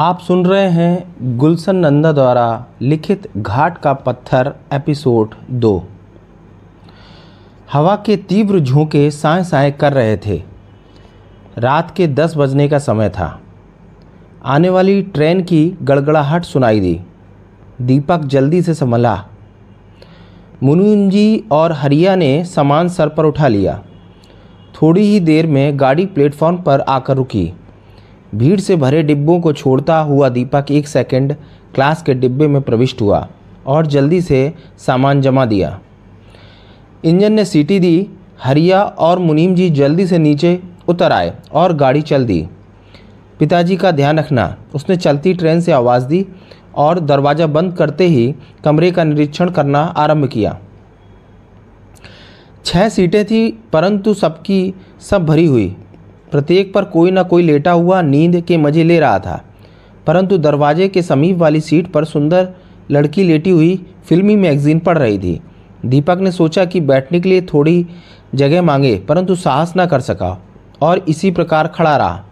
आप सुन रहे हैं गुलशन नंदा द्वारा लिखित घाट का पत्थर, एपिसोड दो। हवा के तीव्र झोंके साए साए कर रहे थे। रात के दस बजने का समय था। आने वाली ट्रेन की गड़गड़ाहट सुनाई दी। दीपक जल्दी से संभला। मुनुन जी और हरिया ने सामान सर पर उठा लिया। थोड़ी ही देर में गाड़ी प्लेटफॉर्म पर आकर रुकी। भीड़ से भरे डिब्बों को छोड़ता हुआ दीपक एक सेकंड क्लास के डिब्बे में प्रविष्ट हुआ और जल्दी से सामान जमा दिया। इंजन ने सीटी दी, हरिया और मुनीम जी जल्दी से नीचे उतर आए और गाड़ी चल दी। पिताजी का ध्यान रखना, उसने चलती ट्रेन से आवाज़ दी और दरवाज़ा बंद करते ही कमरे का निरीक्षण करना आरंभ किया। छह सीटें थी, परंतु सबकी सब भरी हुई। प्रत्येक पर कोई ना कोई लेटा हुआ नींद के मज़े ले रहा था। परंतु दरवाजे के समीप वाली सीट पर सुंदर लड़की लेटी हुई फिल्मी मैगजीन पढ़ रही थी। दीपक ने सोचा कि बैठने के लिए थोड़ी जगह मांगे, परंतु साहस ना कर सका और इसी प्रकार खड़ा रहा।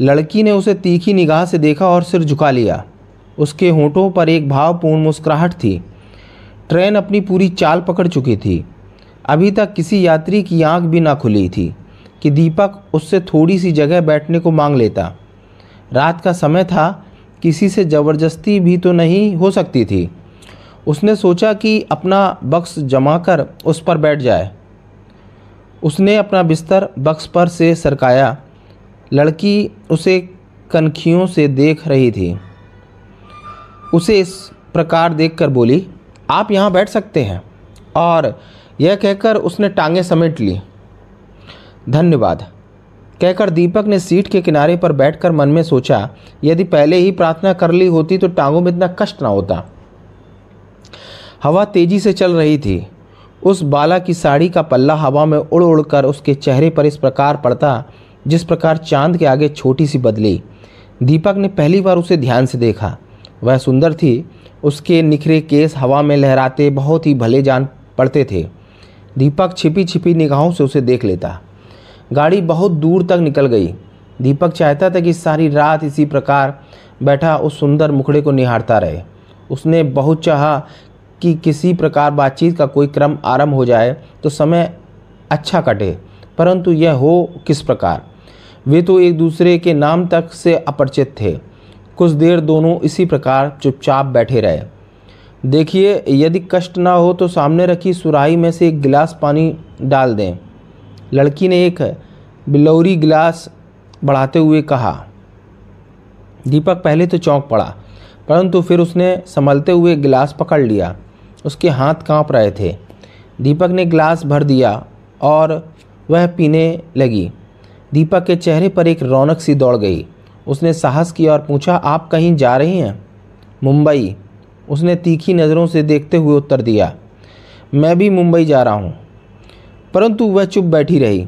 लड़की ने उसे तीखी निगाह से देखा और सिर झुका लिया। उसके होठों पर एक भावपूर्ण मुस्कुराहट थी। ट्रेन अपनी पूरी चाल पकड़ चुकी थी। अभी तक किसी यात्री की आँख भी ना खुली थी। कि दीपक उससे थोड़ी सी जगह बैठने को मांग लेता। रात का समय था, किसी से ज़बरदस्ती भी तो नहीं हो सकती थी। उसने सोचा कि अपना बक्स जमा कर उस पर बैठ जाए। उसने अपना बिस्तर बक्स पर से सरकाया। लड़की उसे कनखियों से देख रही थी। उसे इस प्रकार देखकर बोली, आप यहाँ बैठ सकते हैं। और यह कहकर उसने टांगें समेट ली। धन्यवाद। कहकर दीपक ने सीट के किनारे पर बैठकर मन में सोचा, यदि पहले ही प्रार्थना कर ली होती तो टांगों में इतना कष्ट ना होता। हवा तेज़ी से चल रही थी। उस बाला की साड़ी का पल्ला हवा में उड़ उड़ कर उसके चेहरे पर इस प्रकार पड़ता, जिस प्रकार चाँद के आगे छोटी सी बदली। दीपक ने पहली बार उसे ध्यान से देखा। वह सुंदर थी। उसके निखरे केस हवा में लहराते बहुत ही भले जान पड़ते थे। दीपक छिपी छिपी निगाहों से उसे देख लेता। गाड़ी बहुत दूर तक निकल गई। दीपक चाहता था कि सारी रात इसी प्रकार बैठा उस सुंदर मुखड़े को निहारता रहे। उसने बहुत चाहा कि किसी प्रकार बातचीत का कोई क्रम आरंभ हो जाए तो समय अच्छा कटे, परंतु यह हो किस प्रकार? वे तो एक दूसरे के नाम तक से अपरिचित थे। कुछ देर दोनों इसी प्रकार चुपचाप बैठे रहे। देखिए, यदि कष्ट ना हो तो सामने रखी सुराही में से एक गिलास पानी डाल दें। लड़की ने एक बिलौरी गिलास बढ़ाते हुए कहा, दीपक, पहले तो चौंक पड़ा, परंतु फिर उसने संभलते हुए गिलास पकड़ लिया। उसके हाथ काँप रहे थे। दीपक ने गिलास भर दिया और वह पीने लगी। दीपक के चेहरे पर एक रौनक सी दौड़ गई। उसने साहस किया और पूछा, आप कहीं जा रही हैं? मुंबई। उसने तीखी नज़रों से देखते हुए उत्तर दिया, मैं भी मुंबई जा रहा हूँ। परंतु वह चुप बैठी रही।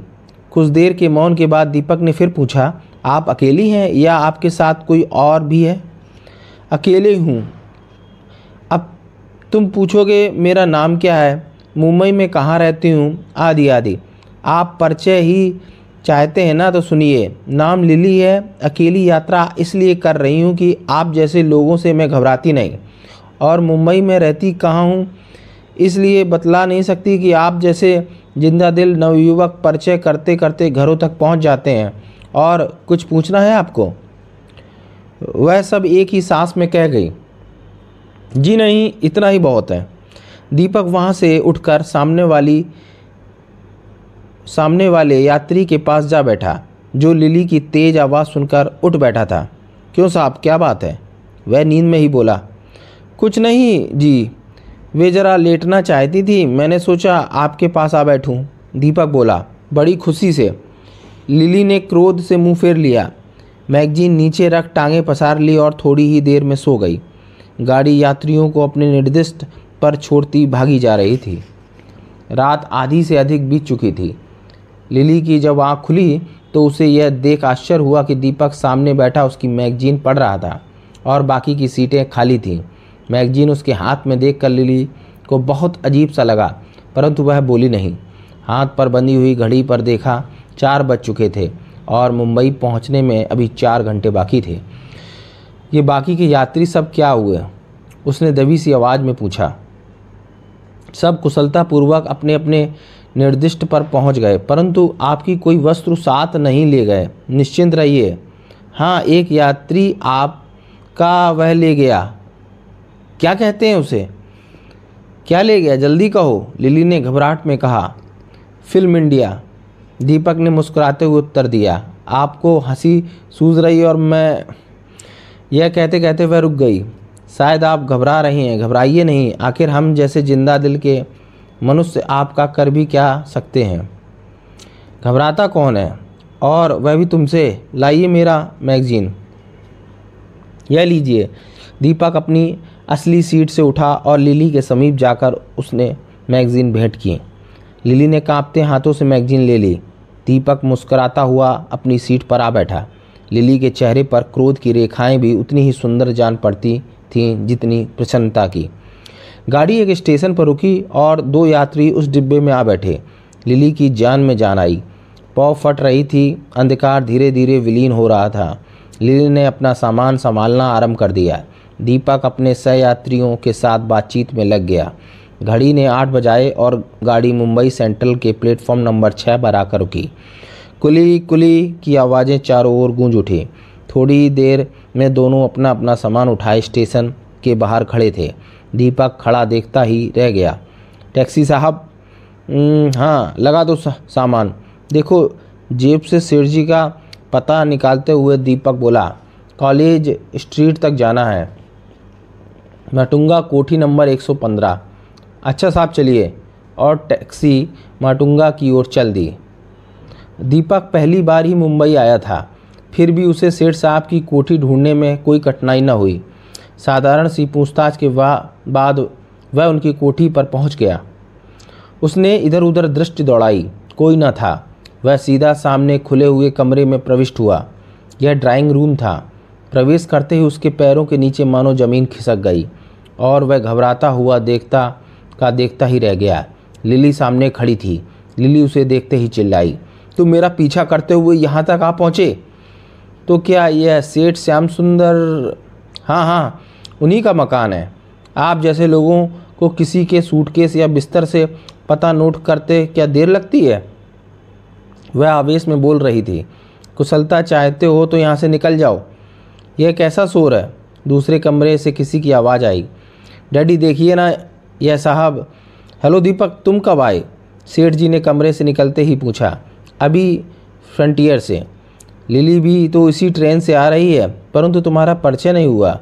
कुछ देर के मौन के बाद दीपक ने फिर पूछा, आप अकेली हैं या आपके साथ कोई और भी है? अकेले हूँ। अब तुम पूछोगे, मेरा नाम क्या है? मुंबई में कहाँ रहती हूँ? आदि आदि। आप परिचय ही चाहते हैं ना तो सुनिए। नाम लिली है, अकेली यात्रा इसलिए कर रही हूँ कि आप जैसे लोगों से मैं घबराती नहीं। और मुंबई में रहती कहाँ हूँ? इसलिए बतला नहीं सकती कि आप जैसे ज़िंदा दिल नवयुवक परिचय करते करते घरों तक पहुँच जाते हैं। और कुछ पूछना है आपको? वह सब एक ही सांस में कह गई, जी नहीं, इतना ही बहुत है। दीपक वहाँ से उठकर सामने वाली, सामने वाले यात्री के पास जा बैठा, जो लिली की तेज आवाज़ सुनकर उठ बैठा था। क्यों साहब, क्या बात है? वह नींद में ही बोला, कुछ नहीं जी वे ज़रा लेटना चाहती थी। मैंने सोचा, आपके पास आ बैठूं। दीपक बोला, बड़ी खुशी से। लिली ने क्रोध से मुँह फेर लिया। मैगजीन नीचे रख टांगे पसार ली और थोड़ी ही देर में सो गई। गाड़ी यात्रियों को अपने निर्दिष्ट पर छोड़ती भागी जा रही थी। रात आधी से अधिक बीत चुकी थी। लिली की जब आँख खुली तो उसे यह देख आश्चर्य हुआ कि दीपक सामने बैठा, उसकी मैगजीन पढ़ रहा था और बाकी की सीटें खाली थीं। मैगजीन उसके हाथ में देख कर लिली को बहुत अजीब सा लगा, परंतु वह बोली नहीं। हाथ पर बंधी हुई घड़ी पर देखा चार बज चुके थे और मुंबई पहुँचने में अभी चार घंटे बाकी थे। ये बाकी के यात्री सब क्या हुए? उसने दबी सी आवाज़ में पूछा। सब कुशलतापूर्वक अपने अपने निर्दिष्ट पर पहुँच गए, परंतु आपकी कोई वस्त्र साथ नहीं ले गए। निश्चिंत रहिए। हाँ एक यात्री आपका वह ले गया। क्या कहते हैं उसे? क्या ले गया? जल्दी कहो। लिली ने घबराहट में कहा, फ़िल्म इंडिया। दीपक ने मुस्कुराते हुए उत्तर दिया, आपको हँसी सूझ रही और मैं यह कहते कहते वह रुक गई। शायद आप घबरा रही हैं। घबराइए नहीं। आखिर हम जैसे ज़िंदा दिल के मनुष्य आपका कर भी क्या सकते हैं? घबराता कौन है? और वह भी तुमसे। लाइए मेरा मैगजीन। यह लीजिए। दीपक अपनी असली सीट से उठा और लिली के समीप जाकर उसने मैगजीन भेंट की। लिली ने कांपते हाथों से मैगजीन ले ली। दीपक मुस्कुराता हुआ अपनी सीट पर आ बैठा। लिली के चेहरे पर क्रोध की रेखाएँ भी उतनी ही सुंदर जान पड़ती थीं जितनी प्रसन्नता की। गाड़ी एक स्टेशन पर रुकी और दो यात्री उस डिब्बे में आ बैठे। लिली की जान में जान आई। पौ फट रही थी। अंधकार धीरे धीरे विलीन हो रहा था। लिली ने अपना सामान संभालना आरंभ कर दिया। दीपक अपने सहयात्रियों के साथ बातचीत में लग गया। घड़ी ने आठ बजाए और गाड़ी मुंबई सेंट्रल के प्लेटफॉर्म नंबर छः पर आकर रुकी। कुली कुली की आवाज़ें चारों ओर गूंज उठी। थोड़ी देर में दोनों अपना अपना सामान उठाए स्टेशन के बाहर खड़े थे। दीपक खड़ा देखता ही रह गया। टैक्सी साहब हाँ लगा दो सामान। देखो, जेब से सेठ जी का पता निकालते हुए दीपक बोला, कॉलेज स्ट्रीट तक जाना है। माटुंगा कोठी नंबर 115 अच्छा साहब चलिए, और टैक्सी माटुंगा की ओर चल दी। दीपक पहली बार ही मुंबई आया था, फिर भी उसे सेठ साहब की कोठी ढूँढने में कोई कठिनाई न हुई। साधारण सी पूछताछ के बाद वह उनकी कोठी पर पहुँच गया। उसने इधर उधर दृष्टि दौड़ाई, कोई न था। वह सीधा सामने खुले हुए कमरे में प्रविष्ट हुआ। यह ड्राइंग रूम था। प्रवेश करते ही उसके पैरों के नीचे मानो ज़मीन खिसक गई और वह घबराता हुआ देखता का देखता ही रह गया। लिली सामने खड़ी थी। लिली उसे देखते ही चिल्लाई तुम मेरा पीछा करते हुए यहाँ तक आ पहुँचे? तो क्या यह सेठ श्याम सुंदर हाँ हाँ उन्हीं का मकान है। आप जैसे लोगों को किसी के सूटकेस या बिस्तर से पता नोट करते क्या देर लगती है वह आवेश में बोल रही थी, कुशलता चाहते हो तो यहाँ से निकल जाओ। यह कैसा शोर है? दूसरे कमरे से किसी की आवाज़ आई। डैडी, देखिए ना, यह साहब। हेलो दीपक, तुम कब आए? सेठ जी ने कमरे से निकलते ही पूछा। अभी फ्रंटियर से। लिली भी तो इसी ट्रेन से आ रही है, परंतु तुम्हारा परिचय नहीं हुआ।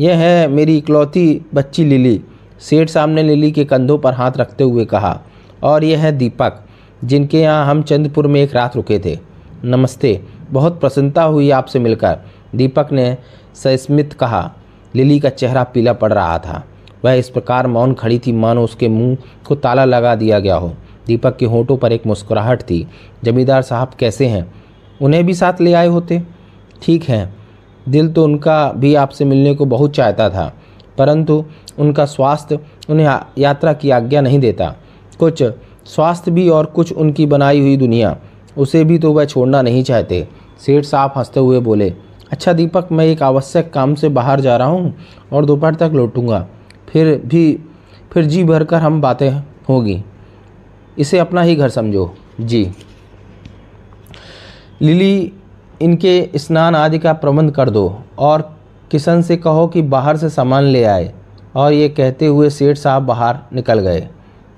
यह है मेरी इकलौती बच्ची लिली। सेठ साहब ने लिली के कंधों पर हाथ रखते हुए कहा, और यह है दीपक, जिनके यहाँ हम चंदपुर में एक रात रुके थे। नमस्ते, बहुत प्रसन्नता हुई आपसे मिलकर। दीपक ने सस्मित कहा, लिली का चेहरा पीला पड़ रहा था। वह इस प्रकार मौन खड़ी थी, मानो उसके मुँह को ताला लगा दिया गया हो। दीपक के होठों पर एक मुस्कुराहट थी। जमींदार साहब कैसे हैं? उन्हें भी साथ ले आए होते? ठीक हैं। दिल तो उनका भी आपसे मिलने को बहुत चाहता था, परंतु उनका स्वास्थ्य उन्हें यात्रा की आज्ञा नहीं देता। कुछ स्वास्थ्य भी और कुछ उनकी बनाई हुई दुनिया, उसे भी तो वह छोड़ना नहीं चाहते। सेठ साहब हँसते हुए बोले अच्छा दीपक, मैं एक आवश्यक काम से बाहर जा रहा हूँ और दोपहर तक लौटूँगा। फिर भी, फिर जी भर कर हम बातें होगी। इसे अपना ही घर समझो। जी। लिली, इनके स्नान आदि का प्रबंध कर दो और किशन से कहो कि बाहर से सामान ले आए और ये कहते हुए सेठ साहब बाहर निकल गए।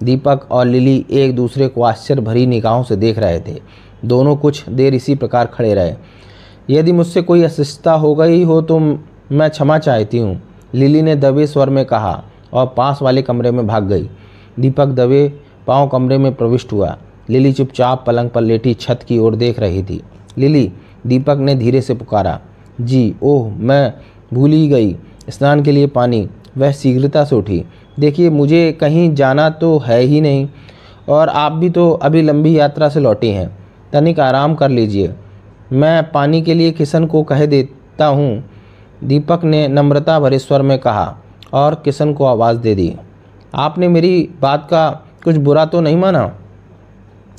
दीपक और लिली एक दूसरे को आश्चर्य भरी निगाहों से देख रहे थे। दोनों कुछ देर इसी प्रकार खड़े रहे। यदि मुझसे कोई अशिष्टता हो गई हो तो मैं क्षमा चाहती हूँ। लिली ने दबे स्वर में कहा और पास वाले कमरे में भाग गई। दीपक दबे पाँव कमरे में प्रविष्ट हुआ। लिली चुपचाप पलंग पर लेटी छत की ओर देख रही थी। लिली, दीपक ने धीरे से पुकारा, जी, ओह, मैं भूल ही गई। स्नान के लिए पानी। वह शीघ्रता से उठी। देखिए, मुझे कहीं जाना तो है ही नहीं और आप भी तो अभी लंबी यात्रा से लौटी हैं। तनिक आराम कर लीजिए। मैं पानी के लिए किशन को कह देता हूँ। दीपक ने नम्रता भरे स्वर में कहा, और किशन को आवाज़ दे दी। आपने मेरी बात का कुछ बुरा तो नहीं माना?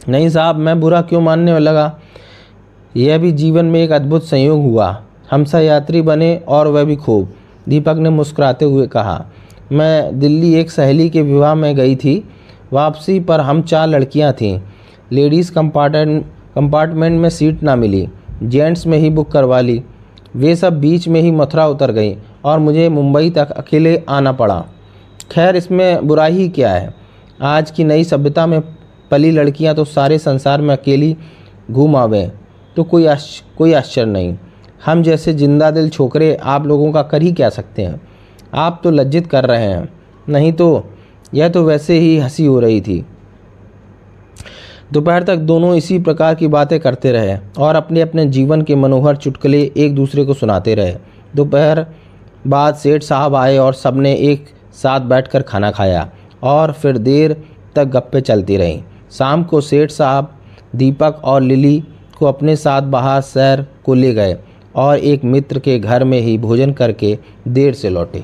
नहीं साहब, मैं बुरा क्यों मानने लगा? यह भी जीवन में एक अद्भुत संयोग हुआ। हमसा यात्री बने और वह भी खूब। दीपक ने मुस्कुराते हुए कहा, मैं दिल्ली एक सहेली के विवाह में गई थी। वापसी पर हम चार लड़कियाँ थीं। लेडीज़ कंपार्टमेंट कंपार्टमेंट में सीट ना मिली। जेंट्स में ही बुक करवा ली। वे सब बीच में ही मथुरा उतर गई और मुझे मुंबई तक अकेले आना पड़ा। खैर इसमें बुराई ही क्या है? आज की नई सभ्यता में पली लड़कियाँ तो सारे संसार में अकेली घूम आवे तो कोई आश, कोई आश्चर्य नहीं। हम जैसे ज़िंदा दिल छोकरे आप लोगों का कर ही क्या सकते हैं? आप तो लज्जित कर रहे हैं नहीं तो यह तो वैसे ही हँसी हो रही थी। दोपहर तक दोनों इसी प्रकार की बातें करते रहे और अपने अपने जीवन के मनोहर चुटकुले एक दूसरे को सुनाते रहे। दोपहर बाद सेठ साहब आए और सबने एक साथ बैठकर खाना खाया और फिर देर तक गप्पे चलती रहीं। शाम को सेठ साहब, दीपक और लिली को अपने साथ बाहर सैर को ले गए और एक मित्र के घर में ही भोजन करके देर से लौटे।